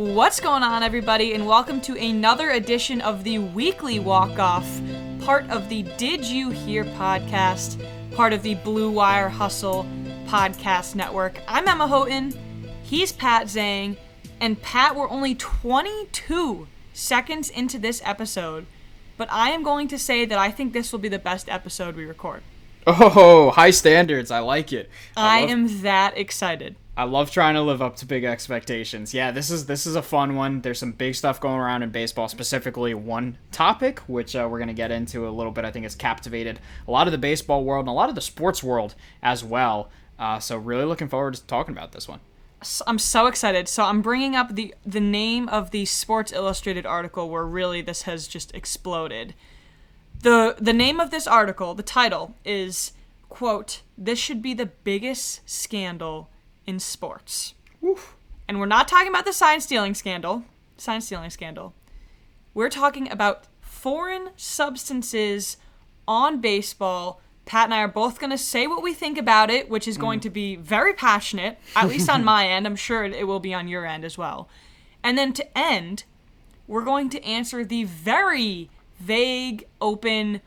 What's going on, everybody, and welcome to another edition of the weekly walk off, part of the Did You Hear podcast, part of the Blue Wire Hustle podcast network. I'm Emma Houghton, he's Pat Zhang, and Pat, we're only 22 seconds into this episode, but I am going to say that I think this will be the best episode we record. Oh, high standards. I like it. I, love, am that excited. I love trying to live up to big expectations. Yeah, this is this is a fun one. There's some big stuff going around in baseball, specifically one topic which uh, we're going to get into a little bit. I think it's captivated a lot of the baseball world and a lot of the sports world as well. Uh, so really looking forward to talking about this one. I'm so excited. So I'm bringing up the the name of the Sports Illustrated article where really this has just exploded. The the name of this article, the title is quote, "This should be the biggest scandal in sports." Oof. And we're not talking about the sign stealing scandal, sign stealing scandal. We're talking about foreign substances on baseball. Pat and I are both going to say what we think about it, which is going mm. to be very passionate, at least on my end. I'm sure it will be on your end as well. And then to end, we're going to answer the very vague, open,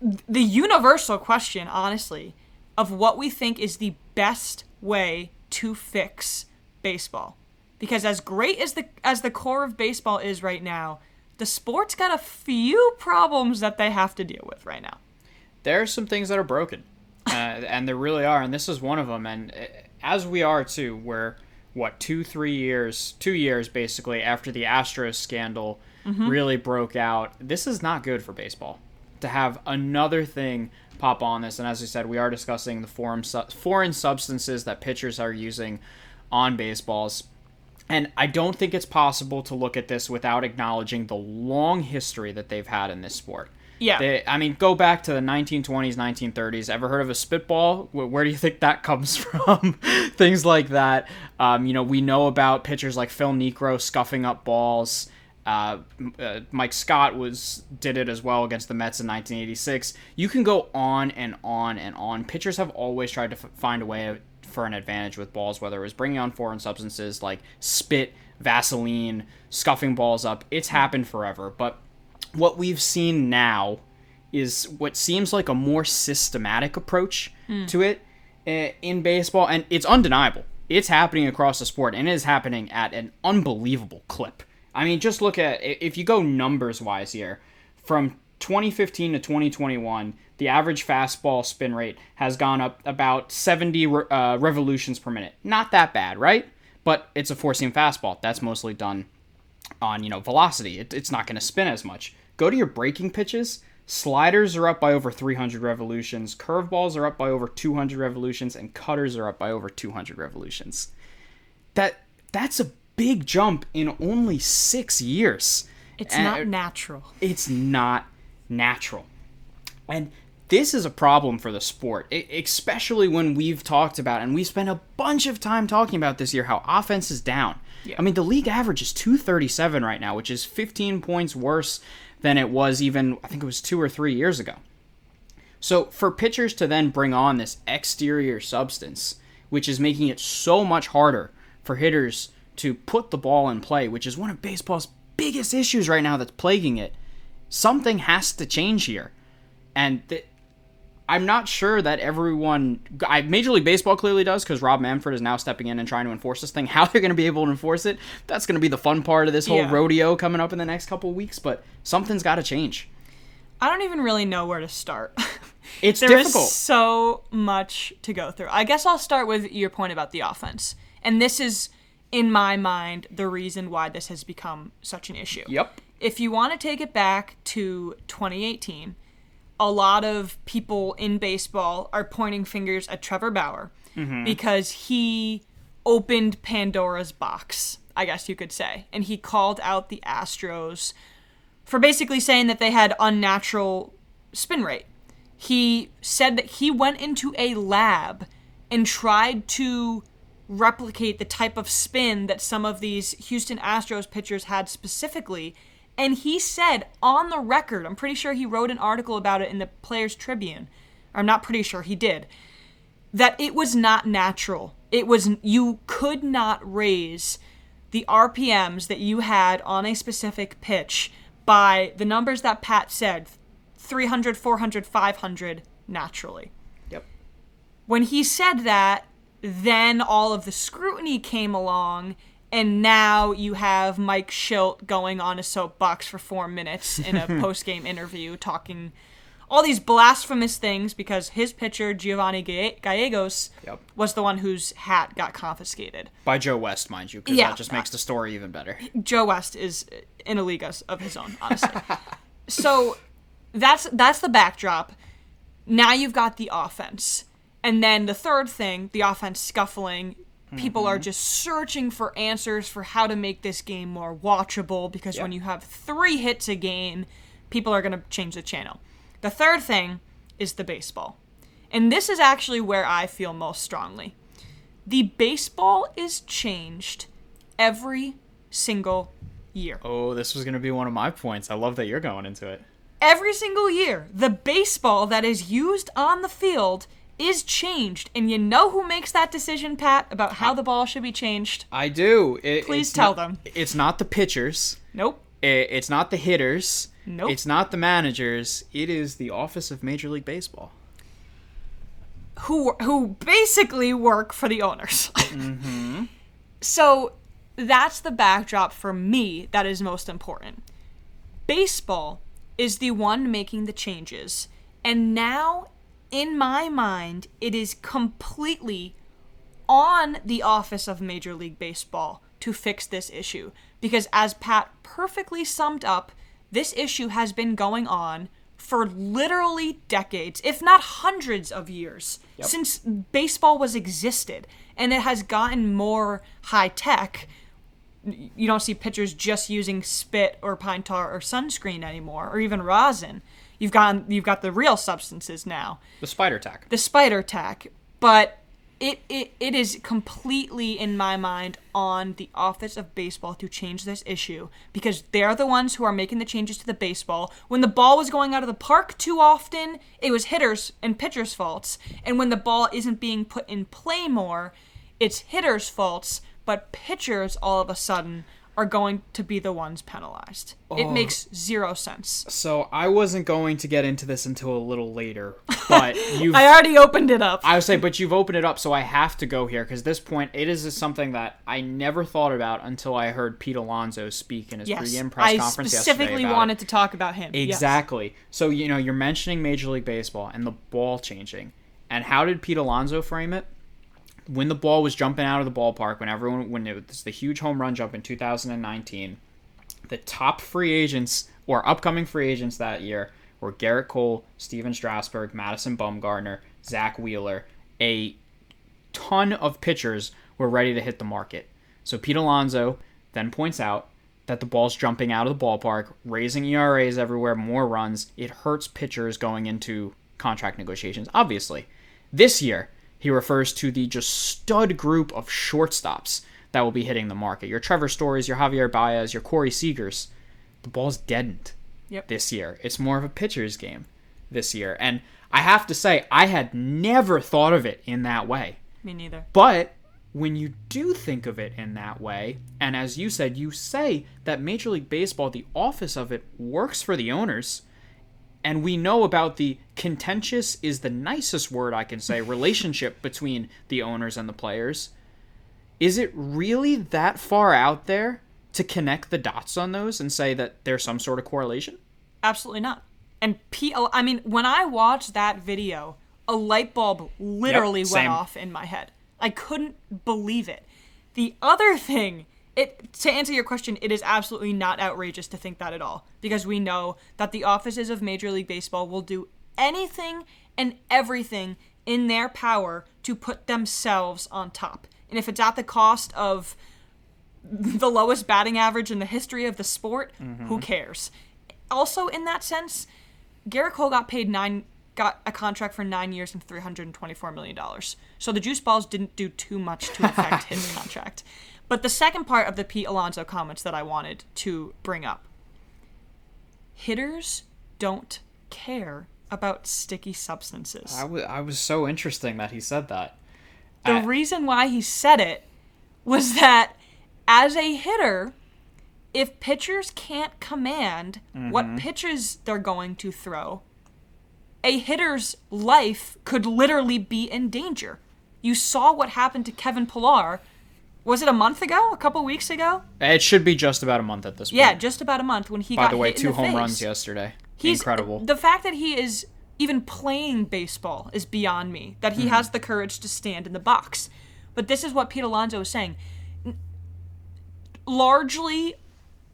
the universal question, honestly, of what we think is the best way to fix baseball. Because as great as the as the core of baseball is right now, the sport's got a few problems that they have to deal with right now. There are some things that are broken, uh, and there really are, and this is one of them. And uh, as we are too, we're what two, three years, two years basically after the Astros scandal really broke out. This is not good for baseball to have another thing pop on this. And as I said, we are discussing the foreign su- foreign substances that pitchers are using on baseballs. And I don't think it's possible to look at this without acknowledging the long history that they've had in this sport. Yeah. They, I mean, go back to the 1920s, 1930s. Ever heard of a spitball? Where, where do you think that comes from? Things like that. Um, you know, we know about pitchers like Phil Niekro scuffing up balls. Uh, uh, Mike Scott was did it as well against the Mets in 1986. You can go on and on and on. Pitchers have always tried to f- find a way for an advantage with balls, whether it was bringing on foreign substances like spit, Vaseline, scuffing balls up. It's happened forever, but what we've seen now is what seems like a more systematic approach to it uh, in baseball, and it's undeniable. It's happening across the sport, and it is happening at an unbelievable clip. I mean, just look at if you go numbers wise here, from 2015 to 2021, the average fastball spin rate has gone up about 70 uh, revolutions per minute. Not that bad, right? But it's a four seam fastball. That's mostly done on you know velocity. It, it's not going to spin as much. Go to your breaking pitches. Sliders are up by over 300 revolutions. Curveballs are up by over 200 revolutions, and cutters are up by over 200 revolutions. That that's a big jump in only six years. It's And- not natural. it's not natural. And this is a problem for the sport, especially when we've talked about, and we spent a bunch of time talking about this year, how offense is down. Yeah. I mean, the league average is 237 right now, which is 15 points worse than it was even, I think it was two or three years ago. So for pitchers to then bring on this exterior substance, which is making it so much harder for hitters to put the ball in play, which is one of baseball's biggest issues right now that's plaguing it, something has to change here. And th- I'm not sure that everyone, I, Major League Baseball clearly does because Rob Manfred is now stepping in and trying to enforce this thing. How they're going to be able to enforce it, that's going to be the fun part of this whole Yeah. rodeo coming up in the next couple weeks. But something's got to change. I don't even really know where to start. It's There is difficult. so much to go through. I guess I'll start with your point about the offense. And this is, in my mind, the reason why this has become such an issue. Yep. If you want to take it back to 2018, a lot of people in baseball are pointing fingers at Trevor Bauer mm-hmm. because he opened Pandora's box, I guess you could say. And he called out the Astros for basically saying that they had unnatural spin rate. He said that he went into a lab and tried to replicate the type of spin that some of these Houston Astros pitchers had specifically. And he said on the record, I'm pretty sure he wrote an article about it in the Players Tribune. I'm not pretty sure he did. That it was not natural. It was you could not raise the RPMs that you had on a specific pitch by the numbers that Pat said 300, 400, 500 naturally. Yep. When he said that, then all of the scrutiny came along, and now you have Mike Shildt going on a soapbox for four minutes in a post game interview talking all these blasphemous things because his pitcher, Giovanni Gallegos, Yep. was the one whose hat got confiscated. By Joe West, mind you, because Yeah. that just makes the story even better. Joe West is in a league of of his own, honestly. so that's that's the backdrop. Now you've got the offense, and then the third thing, the offense scuffling. People are mm-hmm. just searching for answers for how to make this game more watchable because when you have three hits a game, people are going to change the channel. The third thing is the baseball. And this is actually where I feel most strongly. The baseball is changed every single year. Oh, this was going to be one of my points. I love that you're going into it. Every single year, the baseball that is used on the field is changed. And you know who makes that decision, Pat, about how the ball should be changed? I do. It, Please tell not- them. It's not the pitchers. Nope. It, it's not the hitters. Nope. It's not the managers. It is the office of Major League Baseball. who who basically work for the owners. Hmm. So that's the backdrop for me that is most important. Baseball is the one making the changes, and now in my mind it is completely on the office of Major League Baseball to fix this issue because as Pat perfectly summed up, this issue has been going on for literally decades, if not hundreds of years, since baseball was existed, and it has gotten more high tech. You don't see pitchers just using spit or pine tar or sunscreen anymore, or even rosin. You've got you've got the real substances now The spider tack. the spider tack, but it, it it is completely in my mind on the office of baseball to change this issue because they're the ones who are making the changes to the baseball. When the ball was going out of the park too often, it was hitters and pitchers' faults, and when the ball isn't being put in play more, it's hitters' faults. But pitchers all of a sudden are going to be the ones penalized. It oh. makes zero sense. So I wasn't going to get into this until a little later, but you've. I already opened it up. I would say, but you've opened it up, so I have to go here because this point it is something that I never thought about until I heard Pete Alonso speak in his yes, pregame press I conference specifically yesterday. about wanted it. to talk about him. Yes. Exactly. So you know you're mentioning Major League Baseball and the ball changing, and how did Pete Alonso frame it? When the ball was jumping out of the ballpark, when everyone when it was the huge home run jump in 2019, the top free agents or upcoming free agents that year were Gerrit Cole, Stephen Strasburg, Madison Bumgarner, Zack Wheeler. A ton of pitchers were ready to hit the market. So Pete Alonso then points out that the ball's jumping out of the ballpark, raising ERAs everywhere, more runs. It hurts pitchers going into contract negotiations, obviously. This year, he refers to the just stud group of shortstops that will be hitting the market. Your Trevor Stories, your Javier Baez, your Corey Seagers. The ball's deadened Yep. this year. It's more of a pitcher's game this year. And I have to say, I had never thought of it in that way. Me neither. But when you do think of it in that way, and as you said, you say that Major League Baseball, the office of it, works for the owners, and we know about the contentious is the nicest word I can say relationship between the owners and the players. Is it really that far out there to connect the dots on those and say that there's some sort of correlation? Absolutely not. And P. I mean, when I watched that video, a light bulb literally Yep, went off in my head. I couldn't believe it. The other thing, it to answer your question, it is absolutely not outrageous to think that at all because we know that the offices of Major League Baseball will do anything and everything in their power to put themselves on top. And if it's at the cost of the lowest batting average in the history of the sport, who mm-hmm. cares? Also, in that sense, Gerrit Cole got paid nine, got a contract for nine years and three hundred and twenty-four million dollars. So the juice balls didn't do too much to affect his contract. But the second part of the Pete Alonso comments that I wanted to bring up: hitters don't care about sticky substances. I was so interesting that he said that. The I- reason why he said it was that as a hitter, if pitchers can't command Mm-hmm. what pitches they're going to throw, a hitter's life could literally be in danger. You saw what happened to Kevin Pillar. Was it a month ago? A couple weeks ago? It should be just about a month at this point. Yeah, just about a month when he By got the way, hit two the home face. runs yesterday. He's Incredible. The fact that he is even playing baseball is beyond me. That he Hmm. has the courage to stand in the box. But this is what Pete Alonso is saying. Largely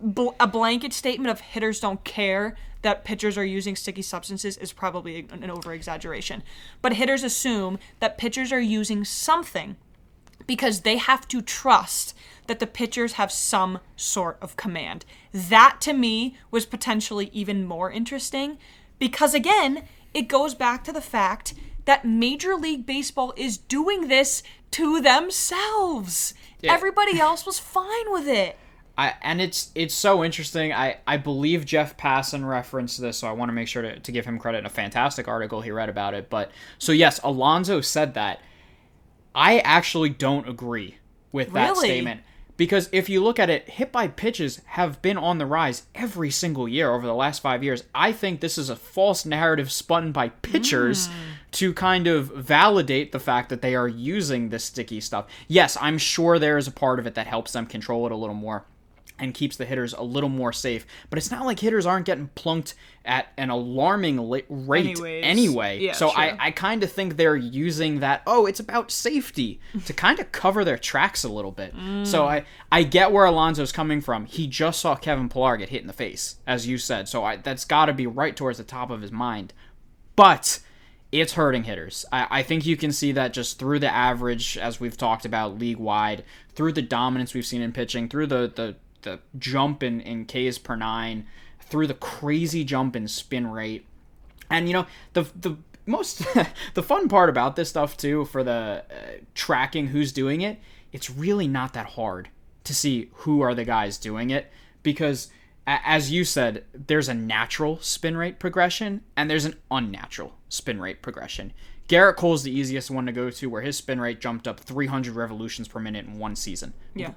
bl- a blanket statement of hitters don't care that pitchers are using sticky substances is probably an over exaggeration. But hitters assume that pitchers are using something because they have to trust that the pitchers have some sort of command. That to me was potentially even more interesting because, again, it goes back to the fact that Major League Baseball is doing this to themselves. Everybody else was fine with it. I, and it's it's so interesting. I, I believe Jeff Passan referenced this, so I want to make sure to, to give him credit in a fantastic article he read about it. But so yes, Alonso said that. I actually don't agree with that Really? statement. Because if you look at it, hit by pitches have been on the rise every single year over the last five years. I think this is a false narrative spun by pitchers hmm. to kind of validate the fact that they are using this sticky stuff. Yes, I'm sure there is a part of it that helps them control it a little more and keeps the hitters a little more safe. But it's not like hitters aren't getting plunked at an alarming la- rate Anyways. anyway. Yeah, so. I, I kind of think they're using that, oh, it's about safety to kind of cover their tracks a little bit. So mm. I, I get where Alonso's coming from. He just saw Kevin Pillar get hit in the face, as you said. So I, that's got to be right towards the top of his mind. But it's hurting hitters. I, I think you can see that just through the average, as we've talked about league wide, through the dominance we've seen in pitching, through the the, the jump in, in Ks per nine, through the crazy jump in spin rate. And you know, the the most the fun part about this stuff too for the uh, tracking who's doing it, it's really not that hard to see who are the guys doing it because a- as you said, there's a natural spin rate progression and there's an unnatural spin rate progression. Gerrit Cole's the easiest one to go to where his spin rate jumped up 300 revolutions per minute in one season. Yeah.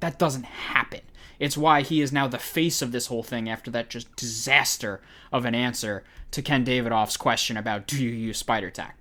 That doesn't happen. It's why he is now the face of this whole thing after that just disaster of an answer to Ken Davidoff's question about do you use spider tack.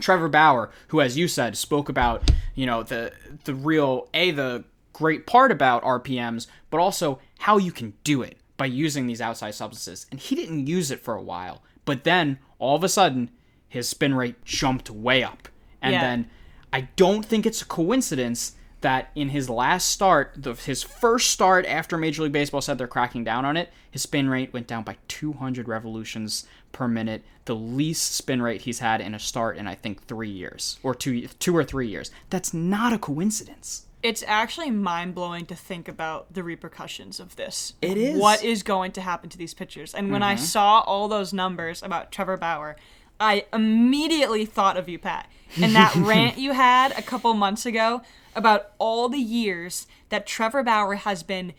Trevor Bauer, who, as you said, spoke about you know the the real a the great part about RPMs, but also how you can do it by using these outside substances. And he didn't use it for a while, but then all of a sudden his spin rate jumped way up, and Yeah. then I don't think it's a coincidence that in his last start, the, his first start after Major League Baseball said they're cracking down on it, his spin rate went down by 200 revolutions per minute, the least spin rate he's had in a start in I think three years or two, two or three years. That's not a coincidence. It's actually mind blowing to think about the repercussions of this. It is. Mm-hmm. What is going to happen to these pitchers? And when I saw all those numbers about Trevor Bauer, I immediately thought of you, Pat. And that rant you had a couple months ago about all the years that Trevor Bauer has been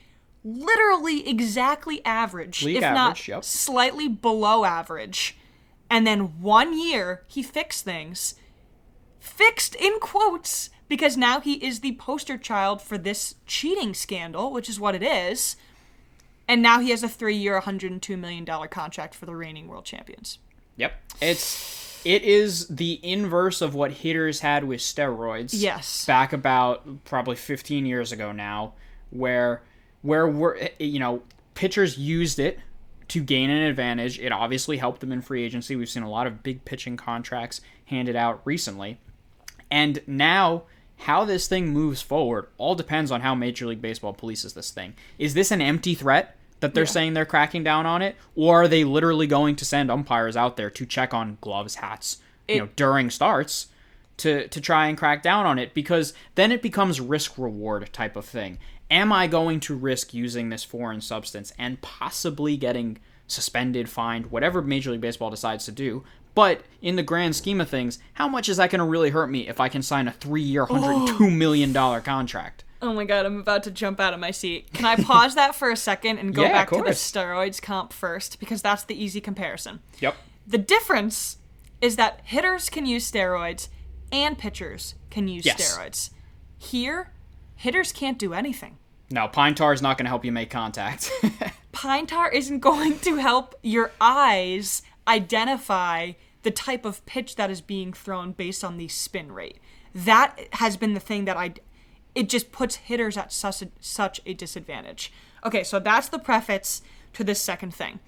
literally exactly average, League if average, not yep. slightly below average. And then one year he fixed things fixed in quotes because now he is the poster child for this cheating scandal, which is what it is. And now he has a three-year, 102 million dollar contract for the reigning world champions. Yep. It's it is the inverse of what hitters had with steroids. Yes. Back about probably 15 years ago now, where where we're you know pitchers used it to gain an advantage. It obviously helped them in free agency. We've seen a lot of big pitching contracts handed out recently. And now, how this thing moves forward all depends on how Major League Baseball polices this thing. Is this an empty threat that they're saying they're cracking down on it, or are they literally going to send umpires out there to check on gloves, hats, you know, during starts? To, to try and crack down on it because then it becomes risk reward type of thing. Am I going to risk using this foreign substance and possibly getting suspended, fined, whatever Major League Baseball decides to do. But in the grand scheme of things, how much is that going to really hurt me if I can sign a three-year, $102 million contract? Oh my god, I'm about to jump out of my seat. Can I pause that for a second and go Yeah, back to the steroids comp first? Because that's the easy comparison. Yep. The difference is that hitters can use steroids and pitchers can use Yes. steroids. Here, hitters can't do anything. No, pine tar is not going to help you make contact. Pine tar isn't going to help your eyes identify the type of pitch that is being thrown based on the spin rate. That has been the thing that I it just puts hitters at such a, such a disadvantage. Okay, so that's the preface to this second thing.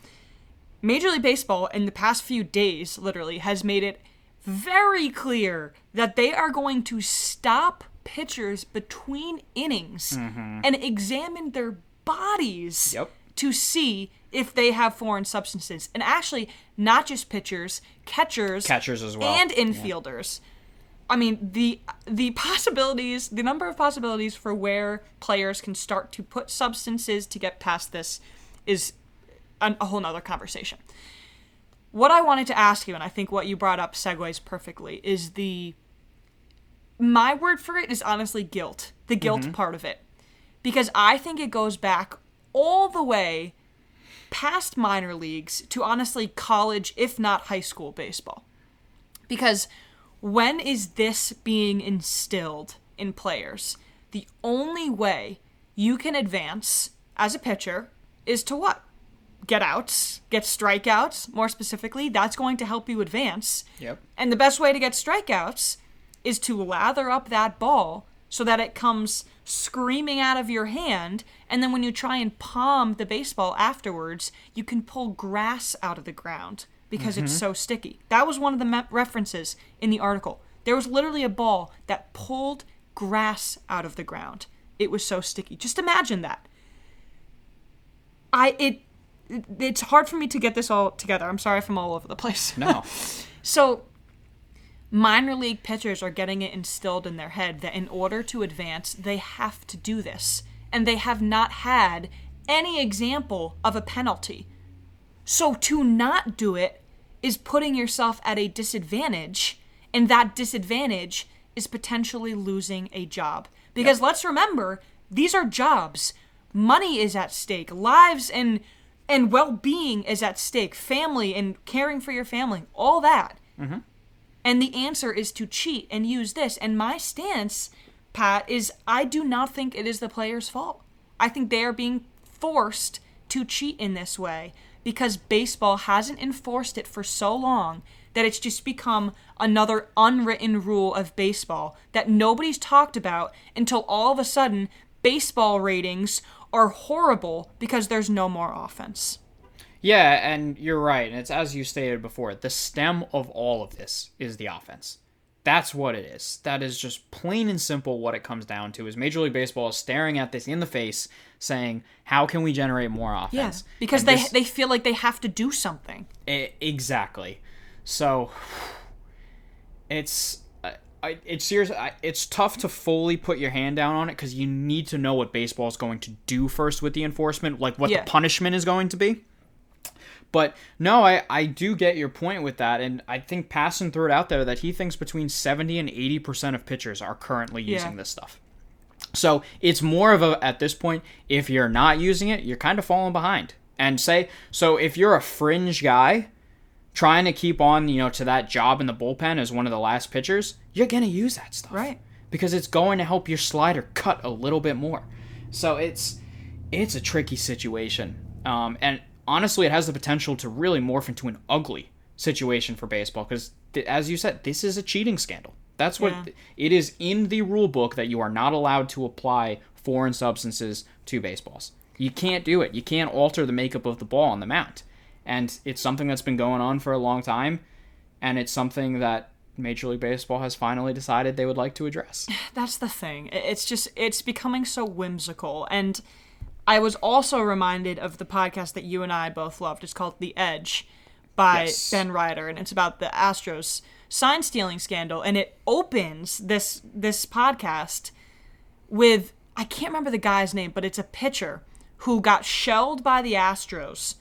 Major League Baseball in the past few days literally has made it very clear that they are going to stop pitchers between innings mm-hmm. and examine their bodies Yep. to see if they have foreign substances. And actually, not just pitchers, catchers, Catchers as well. and infielders. I mean, the the possibilities, the number of possibilities for where players can start to put substances to get past this is an, a whole nother conversation. What I wanted to ask you, and I think what you brought up segues perfectly, is the my word for it is honestly guilt. The guilt mm-hmm. part of it. Because I think it goes back all the way past minor leagues to honestly college, if not high school baseball. Because when is this being instilled in players? The only way you can advance as a pitcher is to what? Get outs, get strikeouts, more specifically. That's going to help you advance. Yep. And the best way to get strikeouts is to lather up that ball so that it comes screaming out of your hand. And then when you try and palm the baseball afterwards, you can pull grass out of the ground because it's mm-hmm. so sticky. That was one of the me- references in the article. There was literally a ball that pulled grass out of the ground. It was so sticky. Just imagine that. I it it's hard for me to get this all together. I'm sorry if I'm all over the place. No. So, minor league pitchers are getting it instilled in their head that in order to advance, they have to do this. And they have not had any example of a penalty. So, to not do it is putting yourself at a disadvantage, and that disadvantage is potentially losing a job. Because let's remember, these are jobs. Money is at stake, lives and and well-being is at stake, family and caring for your family, all that. Mhm. And the answer is to cheat and use this. And my stance, Pat, is I do not think it is the player's fault. I think they are being forced to cheat in this way because baseball hasn't enforced it for so long that it's just become another unwritten rule of baseball that nobody's talked about until all of a sudden baseball ratings are horrible because there's no more offense. Yeah, and you're right. And it's as you stated before, the stem of all of this is the offense. That's what it is. That is just plain and simple what it comes down to is Major League Baseball is staring at this in the face saying, "How can we generate more offense?" because And they this- they feel like they have to do something. E- exactly. So it's I, it's serious. I- It's tough to fully put your hand down on it because you need to know what baseball is going to do first with the enforcement, like what Yeah. the punishment is going to be. But no, I, I do get your point with that, and I think Passan threw it out there that he thinks between seventy and eighty percent of pitchers are currently using Yeah. this stuff. So it's more of a at this point, if you're not using it, you're kind of falling behind. And say so if you're a fringe guy trying to keep on, you know, to that job in the bullpen as one of the last pitchers, you're gonna use that stuff. Right. Because it's going to help your slider cut a little bit more. So it's it's a tricky situation. Um, and honestly, it has the potential to really morph into an ugly situation for baseball because, as you said, this is a cheating scandal. That's what Yeah. it is in the rule book that you are not allowed to apply foreign substances to baseballs. You can't do it. You can't alter the makeup of the ball on the mound. And it's something that's been going on for a long time, and it's something that Major League Baseball has finally decided they would like to address. That's the thing. It's just it's becoming so whimsical and I was also reminded of the podcast that you and I both loved. It's called The Edge by Yes. Ben Reiter and it's about the Astros sign stealing scandal and it opens this this podcast with I can't remember the guy's name, but it's a pitcher who got shelled by the Astros,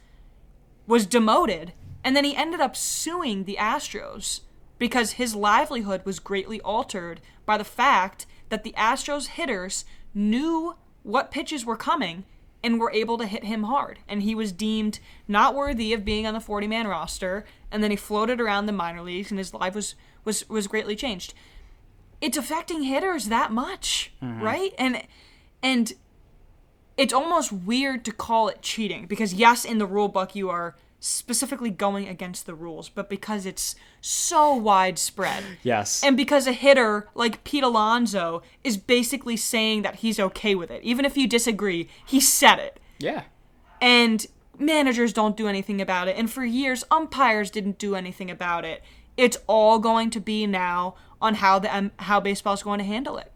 was demoted, and then he ended up suing the Astros because his livelihood was greatly altered by the fact that the Astros hitters knew what pitches were coming and were able to hit him hard. And he was deemed not worthy of being on the 40 man roster. And then he floated around the minor leagues and his life was, was, was greatly changed it's affecting hitters that much, mm-hmm. right? And and it's almost weird to call it cheating because yes, in the rule book you are specifically going against the rules, but because it's so widespread. Yes. And because a hitter like Pete Alonso is basically saying that he's okay with it. Even if you disagree, he said it. yeah. And managers don't do anything about it. And for years, umpires didn't do anything about it. It's all going to be now on how the um, how baseball's going to handle it.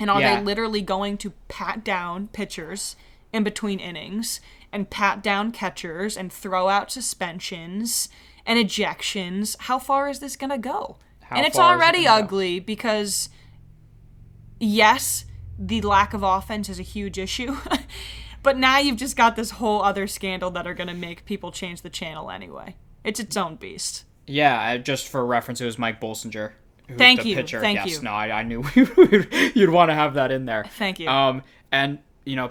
And are Yeah. they literally going to pat down pitchers in between innings and pat down catchers and throw out suspensions and ejections? How far is this going to go? How and it's is it already go? ugly because yes, the lack of offense is a huge issue. but now you've just got this whole other scandal that are going to make people change the channel anyway. It's its own beast. Yeah, just for reference, it was Mike Bolsinger. Thank the you, Pitcher. thank yes, you. no, I, I knew you'd want to have that in there. Thank you. Um, and you know,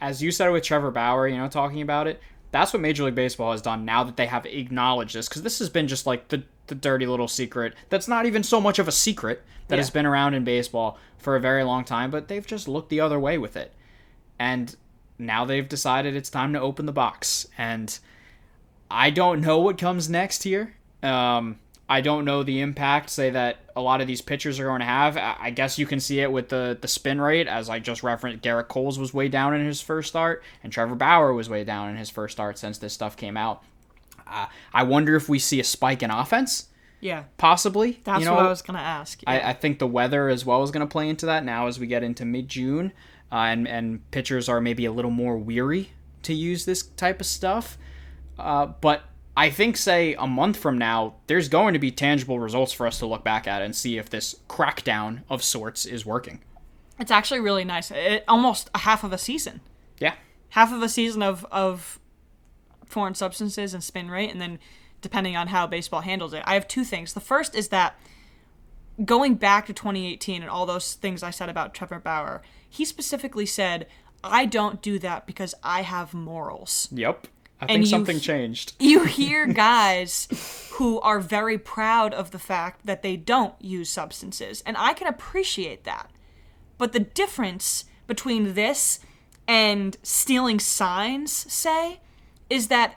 as you said with Trevor Bauer, you know, talking about it, that's what Major League Baseball has done now that they have acknowledged this, because this has been just like the the dirty little secret that's not even so much of a secret that Yeah. has been around in baseball for a very long time, but they've just looked the other way with it, and now they've decided it's time to open the box and. I don't know what comes next here. Um, I don't know the impact, say that a lot of these pitchers are going to have. I guess you can see it with the the spin rate, as I just referenced. Gerrit Coles was way down in his first start, and Trevor Bauer was way down in his first start since this stuff came out. Uh, I wonder if we see a spike in offense, yeah, possibly. that's you know, what I was going to ask. Yeah. I, I think the weather as well is going to play into that now as we get into mid June, uh, and and pitchers are maybe a little more weary to use this type of stuff. Uh, but I think, say a month from now, there's going to be tangible results for us to look back at and see if this crackdown of sorts is working. it's actually really nice. It, almost a half of a season. Yeah, half of a season of of foreign substances and spin rate, and then depending on how baseball handles it. I have two things. The first is that going back to 2018 and all those things I said about Trevor Bauer, he specifically said, "I don't do that because I have morals." yep. I And think something changed. you hear guys who are very proud of the fact that they don't use substances, and I can appreciate that. But the difference between this and stealing signs, say, is that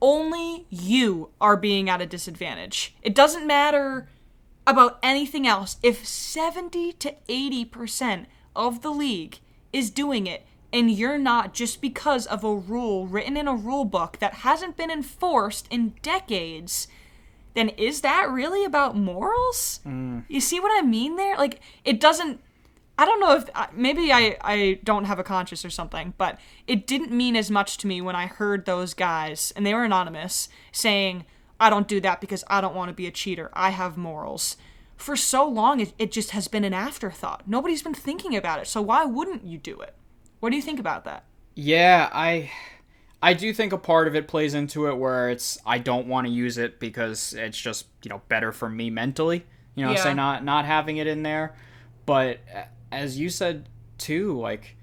only you are being at a disadvantage. It doesn't matter about anything else. If 70 to 80% of the league is doing it and you're not just because of a rule written in a rule book that hasn't been enforced in decades, then is that really about morals? Mm. You see what I mean there? Like, it doesn't. I don't know if maybe I, I don't have a conscience or something, but it didn't mean as much to me when I heard those guys, and they were anonymous, saying, I don't do that because I don't want to be a cheater. I have morals. For so long, it, it just has been an afterthought. Nobody's been thinking about it, so why wouldn't you do it? What do you think about that? Yeah, I I do think a part of it plays into it where it's I don't want to use it because it's just, you know, better for me mentally. You know, Yeah. say not not having it in there. But as you said too, like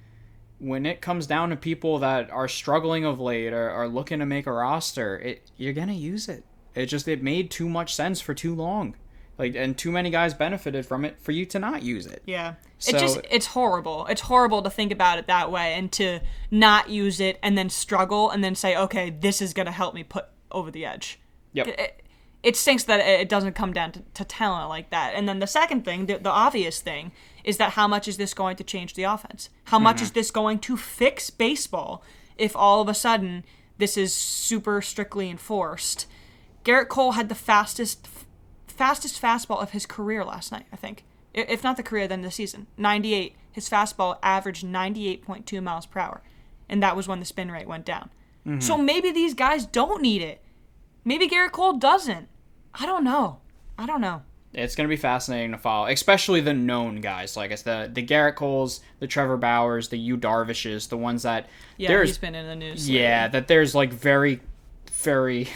when it comes down to people that are struggling of late or are looking to make a roster, it you're gonna use it. It just it made too much sense for too long. Like and too many guys benefited from it for you to not use it. Yeah. So- it just it's horrible. It's horrible to think about it that way and to not use it and then struggle and then say, "Okay, this is going to help me put over the edge." Yep. It, it stinks that it doesn't come down to, to talent like that. And then the second thing, the, the obvious thing, is that how much is this going to change the offense? How much is mm-hmm. this going to fix baseball if all of a sudden this is super strictly enforced? Gerrit Cole had the fastest fastest fastball of his career last night, I think. If not the career, then the season. 98. His fastball averaged 98.2 miles per hour. And that was when the spin rate went down. Mm-hmm. So maybe these guys don't need it. Maybe Gerrit Cole doesn't. I don't know. I don't know. It's going to be fascinating to follow, especially the known guys like it's the the Gerrit Coles, the Trevor Bauers, the Yu Darvishes, the ones that Yeah, there's he's been in the news. yeah that there's like very very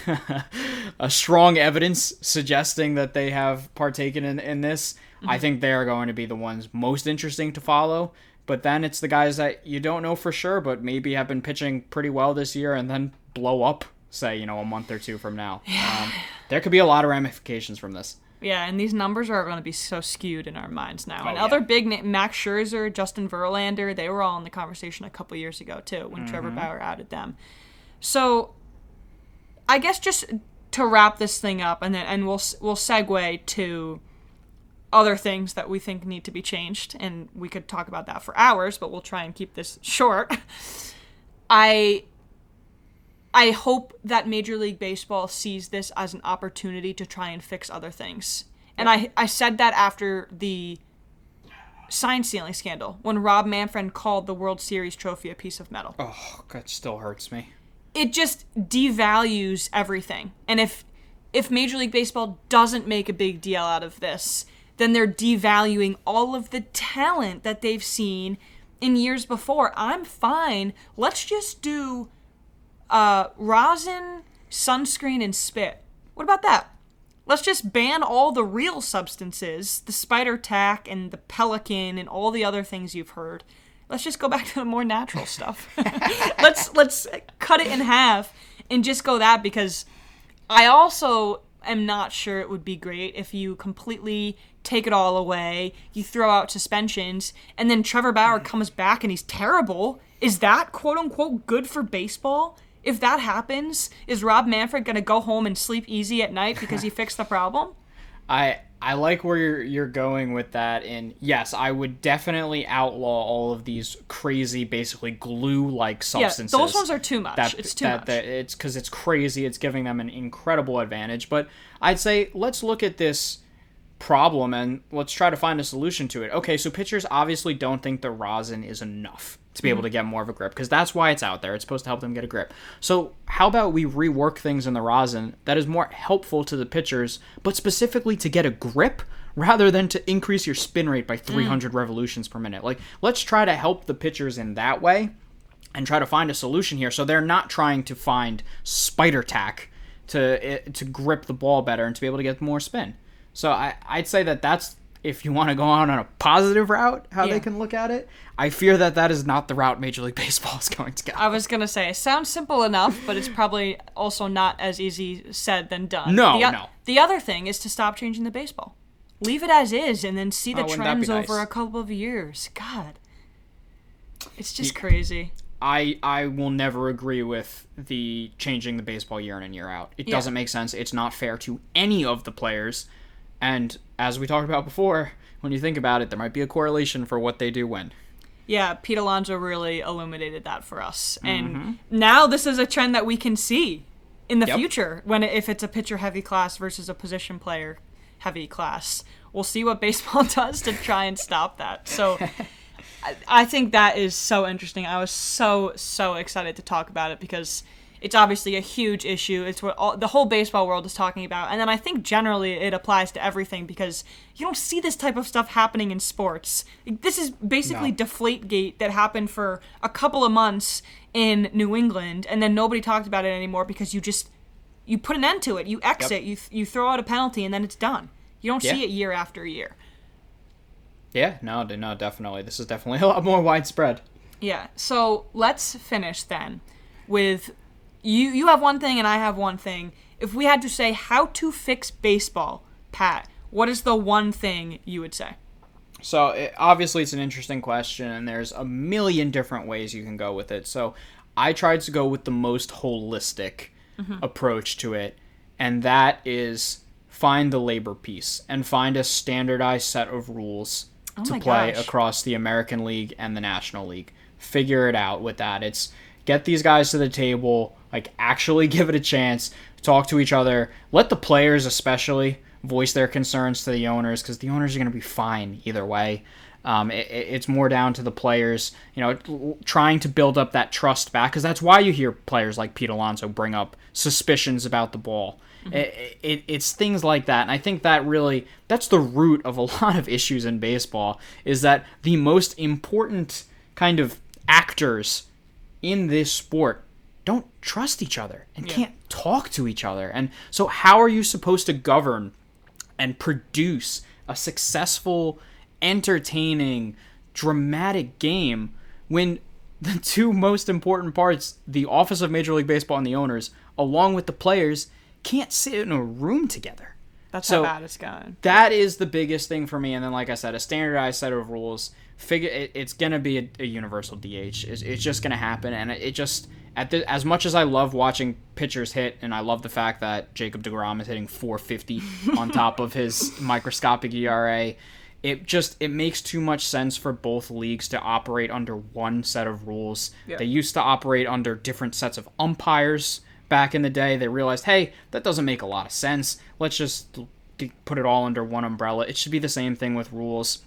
a strong evidence suggesting that they have partaken in in this. I think they are going to be the ones most interesting to follow. But then it's the guys that you don't know for sure, but maybe have been pitching pretty well this year and then blow up, say, you know, a month or two from now. Um, there could be a lot of ramifications from this. Yeah, and these numbers are going to be so skewed in our minds now. and Oh, other big na- Max Scherzer, Justin Verlander, they were all in the conversation a couple years ago too when Trevor Mm-hmm. Bauer outed them. So, I guess just to wrap this thing up, and then and we'll we'll segue to other things that we think need to be changed, and we could talk about that for hours, but we'll try and keep this short. I I hope that Major League Baseball sees this as an opportunity to try and fix other things. And I, I said that after the sign stealing scandal when Rob Manfred called the World Series trophy a piece of metal. Oh, that still hurts me. It just devalues everything. And if if Major League Baseball doesn't make a big deal out of this, then they're devaluing all of the talent that they've seen in years before. I'm fine. Let's just do uh, rosin, sunscreen, and spit. What about that? Let's just ban all the real substances, the spider tack and the pelican and all the other things you've heard. Let's just go back to the more natural stuff. let's let's cut it in half and just go that because I also am not sure it would be great if you completely take it all away, you throw out suspensions, and then Trevor Bauer mm-hmm. comes back and he's terrible. Is that quote unquote good for baseball? If that happens, is Rob Manfred going to go home and sleep easy at night because he fixed the problem? I I like where you're you're going with that, and yes, I would definitely outlaw all of these crazy, basically glue-like substances. Yeah, those ones are too much. That, it's too that, much. that it's because it's crazy. It's giving them an incredible advantage. But I'd say let's look at this problem and let's try to find a solution to it. Okay, so pitchers obviously don't think the rosin is enough to be able to get more of a grip because that's why it's out there. It's supposed to help them get a grip. So, how about we rework things in the rosin that is more helpful to the pitchers, but specifically to get a grip rather than to increase your spin rate by 300 revolutions per minute? Like, let's try to help the pitchers in that way and try to find a solution here so they're not trying to find spider tack to eh, to grip the ball better and to be able to get more spin. So I I'd say that that's if you want to go on on a positive route how Yeah. they can look at it. I fear that that is not the route Major League Baseball is going to go. I was gonna say it sounds simple enough, but it's probably also not as easy said than done. No, the, o- no. The other thing is to stop changing the baseball. Leave it as is, and then see oh, the Oh, that be trends over a couple of years. God, it's just crazy. I I will never agree with the changing the baseball year in and year out. It Yeah. doesn't make sense. It's not fair to any of the players. And as we talked about before, when you think about it, there might be a correlation for what they do when. Yeah, Pete Alonso really illuminated that for us, and Mm-hmm. now this is a trend that we can see in the Yep. future when if it's a pitcher heavy class versus a position player heavy class. We'll see what baseball does to try and stop that. So. I- I think that is so interesting. I was so so excited to talk about it because it's obviously a huge issue. It's what all, the whole baseball world is talking about, and then I think generally it applies to everything because you don't see this type of stuff happening in sports. This is basically No. Deflategate that happened for a couple of months in New England, and then nobody talked about it anymore because you just you put an end to it. You exit. You you throw out a penalty, and then it's done. You don't see it year after year. Yeah, no, no, definitely. This is definitely a lot more widespread. Yeah. So let's finish then with you. You have one thing and I have one thing. If we had to say how to fix baseball, Pat, what is the one thing you would say? So it, obviously, it's an interesting question, and there's a million different ways you can go with it. So I tried to go with the most holistic mm-hmm. approach to it, and that is find the labor piece and find a standardized set of rules oh to play gosh. across the American League and the National League. Figure it out with that. It's get these guys to the table, like actually give it a chance, talk to each other, let the players especially voice their concerns to the owners because the owners are going to be fine either way. Um, it, it- it's more down to the players, you know, trying to build up that trust back because that's why you hear players like Pete Alonso bring up suspicions about the ball. It, it, it's things like that, and I think that really that's the root of a lot of issues in baseball is that the most important kind of actors in this sport don't trust each other and can't talk to each other. And so, how are you supposed to govern and produce a successful, entertaining, dramatic game when the two most important parts, the office of Major League Baseball and the owners, along with the players, can't sit in a room together? That's So- how bad it's going. that is the biggest thing for me. And then, like I said, a standardized set of rules. Figure it, it's gonna be a, a universal DH. It's, it's just gonna happen, and it, it just at the, as much as I love watching pitchers hit, and I love the fact that Jacob Degrom is hitting 450 on top of his microscopic ERA. It just it makes too much sense for both leagues to operate under one set of rules. Yeah. They used to operate under different sets of umpires back in the day. They realized, hey, that doesn't make a lot of sense. Let's just put it all under one umbrella. It should be the same thing with rules.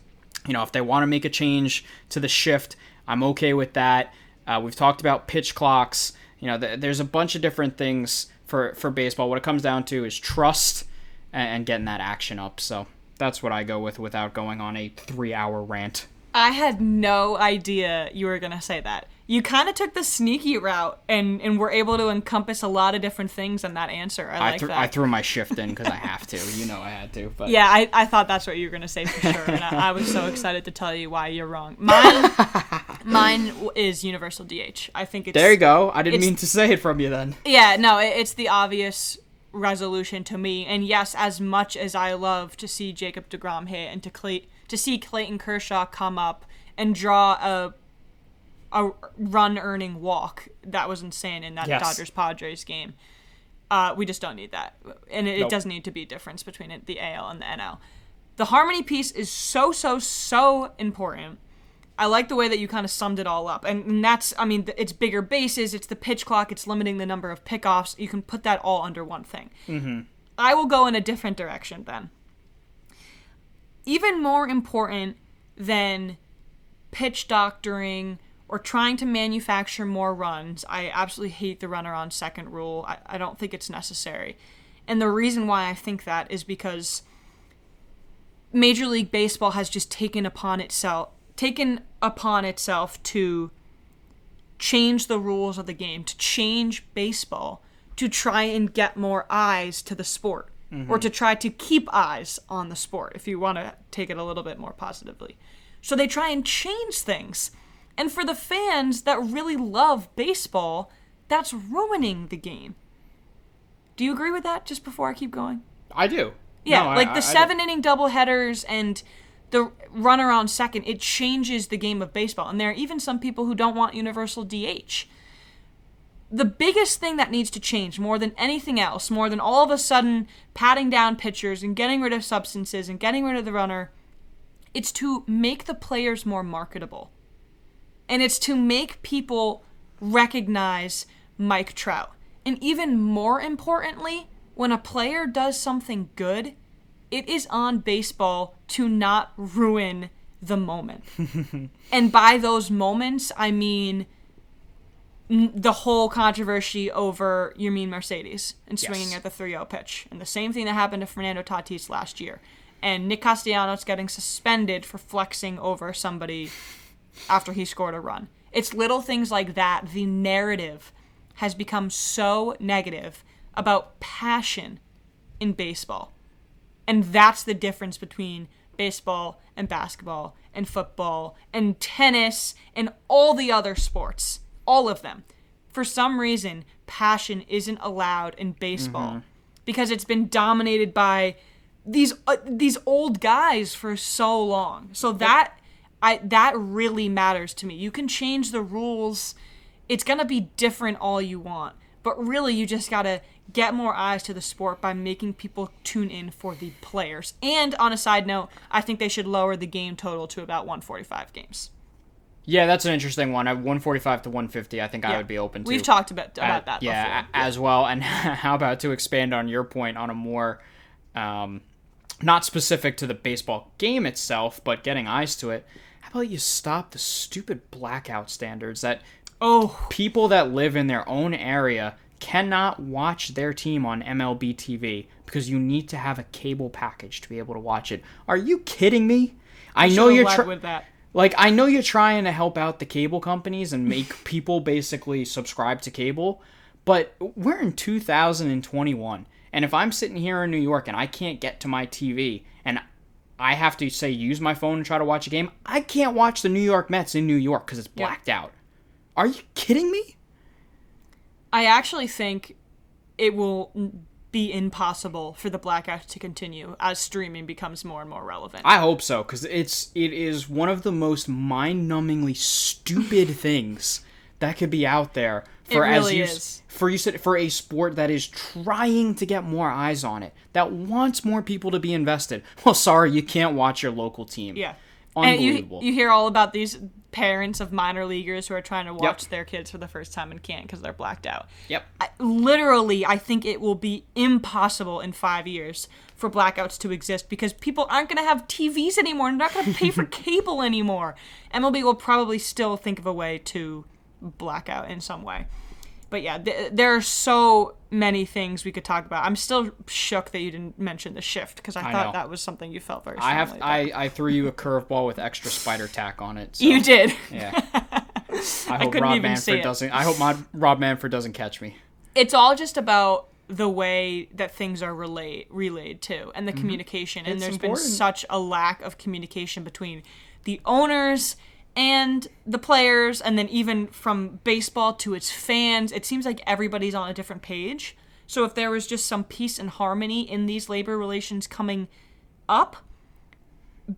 You know, if they want to make a change to the shift, I'm okay with that. Uh, we've talked about pitch clocks. You know, th- there's a bunch of different things for for baseball. What it comes down to is trust and, and getting that action up. So that's what I go with without going on a three hour rant. I had no idea you were gonna say that. You kind of took the sneaky route and and were able to encompass a lot of different things in that answer. I I, like threw that. I threw my shift in because I have to. You know I had to. But yeah, I, I thought that's what you were gonna say for sure, and I, I was so excited to tell you why you're wrong. Mine, mine is universal DH. I think it's There you go. I didn't mean to say it from you then. Yeah, no, it, it's the obvious resolution to me. And yes, as much as I love to see Jacob DeGrom hit and to Clay- to see Clayton Kershaw come up and draw a a run earning walk, that was insane in that Yes. Dodgers Padres game. Uh, we just don't need that, and it, it doesn't need to be a difference between it, the AL and the NL. The harmony piece is so so so important. I like the way that you kind of summed it all up. And, and that's, I mean, it's bigger bases, it's the pitch clock, it's limiting the number of pickoffs. You can put that all under one thing. Mm-hmm. I will go in a different direction then. Even more important than pitch doctoring or trying to manufacture more runs, I absolutely hate the runner on second rule. I, I don't think it's necessary. And the reason why I think that is because Major League Baseball has just taken upon itself taken upon itself to change the rules of the game, to change baseball, to try and get more eyes to the sport, mm-hmm. or to try to keep eyes on the sport, if you want to take it a little bit more positively. So they try and change things. And for the fans that really love baseball, that's ruining the game. Do you agree with that just before I keep going? I do. Yeah, No, like I- I the seven inning double headers and the runner on second, it changes the game of baseball. And there are even some people who don't want universal DH. The biggest thing that needs to change more than anything else, more than all of a sudden patting down pitchers and getting rid of substances and getting rid of the runner, it's to make the players more marketable. And it's to make people recognize Mike Trout. And even more importantly, when a player does something good, it is on baseball to not ruin the moment. and by those moments, I mean the whole controversy over Yermin Mercedes and swinging Yes. at the 3-0 pitch, and the same thing that happened to Fernando Tatis last year, and Nick Castellanos getting suspended for flexing over somebody after he scored a run. It's little things like that. The narrative has become so negative about passion in baseball. And that's the difference between baseball and basketball and football and tennis and all the other sports. All of them. For some reason, passion isn't allowed in baseball because it's been dominated by these uh, these old guys for so long. So that I that really matters to me. You can change the rules. It's going to be different all you want. But really you just got to get more eyes to the sport by making people tune in for the players. And on a side note, I think they should lower the game total to about 145 games. Yeah, that's an interesting one. At 145 to 150, I think I would be open to. We've talked about about that yeah, before. as well. And how about to expand on your point on a more, um, not specific to the baseball game itself, but getting eyes to it. How about you stop the stupid blackout standards that Oh, people that live in their own area cannot watch their team on MLB TV because you need to have a cable package to be able to watch it. Are you kidding me? I know you're trying. with that. Like I know you're trying to help out the cable companies and make people basically subscribe to cable, but we're in 2021. And if I'm sitting here in New York and I can't get to my TV and I have to say use my phone and try to watch a game, I can't watch the New York Mets in New York cuz it's Yeah. blacked out. Are you kidding me? I actually think it will be impossible for the blackout to continue as streaming becomes more and more relevant. I hope so because it's it is one of the most mind-numbingly stupid things that could be out there for as really you is. for you said for a sport that is trying to get more eyes on it that wants more people to be invested. Well, sorry, you can't watch your local team. yeah. And you, unbelievable. you hear all about these parents of minor leaguers who are trying to watch their kids for the first time and can't because they're blacked out. yep. I, literally, I think it will be impossible in five years for blackouts to exist because people aren't going to have TVs anymore. They're not going to pay for cable anymore. MLB will probably still think of a way to blackout in some way. But yeah, th- there are so many things we could talk about. I'm still shook that you didn't mention the shift because I, I thought know. that was something you felt very I strongly have about. I, I threw you a curveball with extra spider tack on it. So, you did. Yeah. I hope couldn't Rob Manfred doesn't. I hope my, Rob Manfred doesn't catch me. it's all just about the way that things are relayed relayed to and the communication and Mm-hmm. It's there's important. been such a lack of communication between the owners and the players and then even from baseball to its fans it seems like everybody's on a different page so if there was just some peace and harmony in these labor relations coming up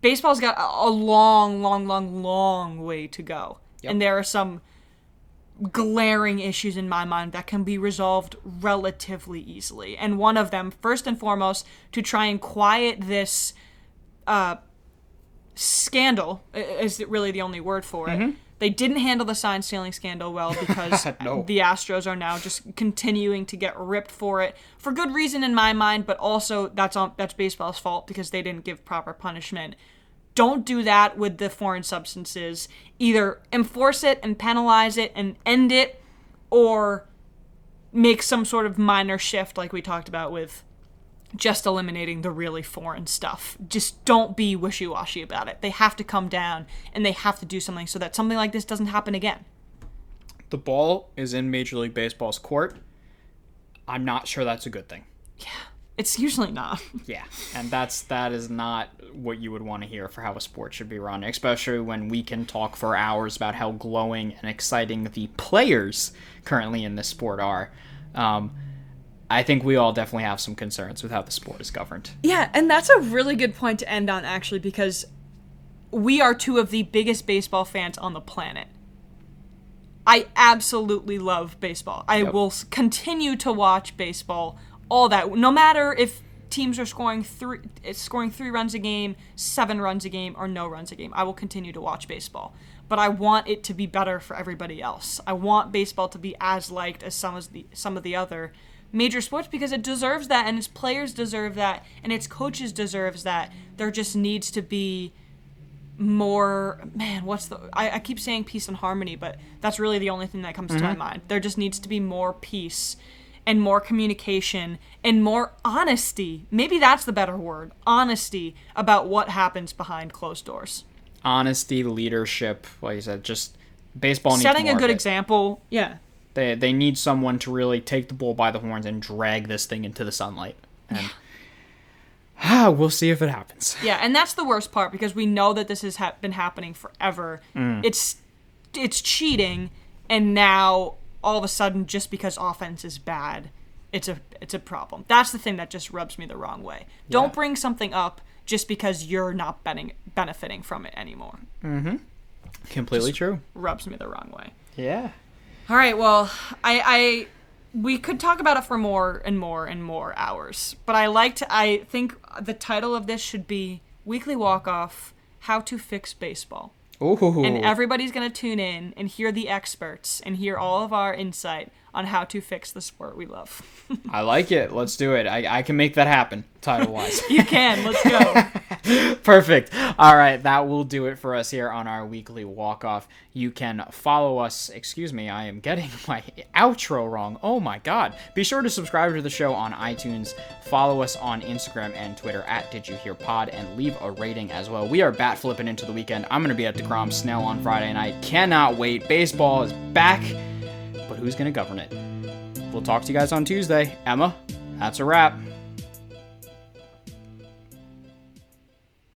baseball's got a long long long long way to go Yep. and there are some glaring issues in my mind that can be resolved relatively easily. And one of them, first and foremost, to try and quiet this uh, scandal, is really the only word for it. Mm-hmm. They didn't handle the sign stealing scandal well because No. the Astros are now just continuing to get ripped for it for good reason in my mind, but also that's on that's baseball's fault because they didn't give proper punishment don't do that with the foreign substances. Either enforce it and penalize it and end it, or make some sort of minor shift, like we talked about with just eliminating the really foreign stuff. Just don't be wishy washy about it. They have to come down and they have to do something so that something like this doesn't happen again. The ball is in Major League Baseball's court. I'm not sure that's a good thing. Yeah. It's usually not. Yeah, and that's that is not what you would want to hear for how a sport should be run, especially when we can talk for hours about how glowing and exciting the players currently in this sport are. Um, I think we all definitely have some concerns with how the sport is governed. Yeah, and that's a really good point to end on, actually, because we are two of the biggest baseball fans on the planet. I absolutely love baseball. I Yep. will continue to watch baseball, all that, no matter if teams are scoring three, eh, scoring three runs a game, seven runs a game, or no runs a game. I will continue to watch baseball, but I want it to be better for everybody else. I want baseball to be as liked as some of the some of the other major sports because it deserves that, and its players deserve that, and its coaches deserves that. There just needs to be more man what's the I, I keep saying peace and harmony but that's really the only thing that comes to my mm-hmm. mind. There just needs to be more peace and more communication and more honesty. Maybe that's the better word honesty about what happens behind closed doors. Honesty, leadership, like you said, just baseball needs setting a good example yeah They they need someone to really take the bull by the horns and drag this thing into the sunlight. And ah, we'll see if it happens. Yeah, and that's the worst part because we know that this has ha- been happening forever. Mm. It's it's cheating, and now all of a sudden, just because offense is bad, it's a it's a problem. That's the thing that just rubs me the wrong way. Don't bring something up just because you're not betting, benefiting from it anymore. Mhm. Completely true. Rubs me the wrong way. Yeah. All right, well, I, I we could talk about it for more and more and more hours, but I liked. I think the title of this should be "Weekly Walk Off: How to Fix Baseball." Ooh. and everybody's going to tune in and hear the experts and hear all of our insight on how to fix the sport we love. I like it. Let's do it. I, I can make that happen, title wise. you can. Let's go. Perfect. All right, that will do it for us here on our weekly walk off. You can follow us. Excuse me, I am getting my outro wrong. Oh my god. Be sure to subscribe to the show on iTunes. Follow us on Instagram and Twitter at Did You Hear Pod and leave a rating as well. We are bat flipping into the weekend. I'm going to be at DeGrom Snell on Friday and I cannot wait. Baseball is back, who's going to govern it? We'll talk to you guys on Tuesday. Emma, that's a wrap.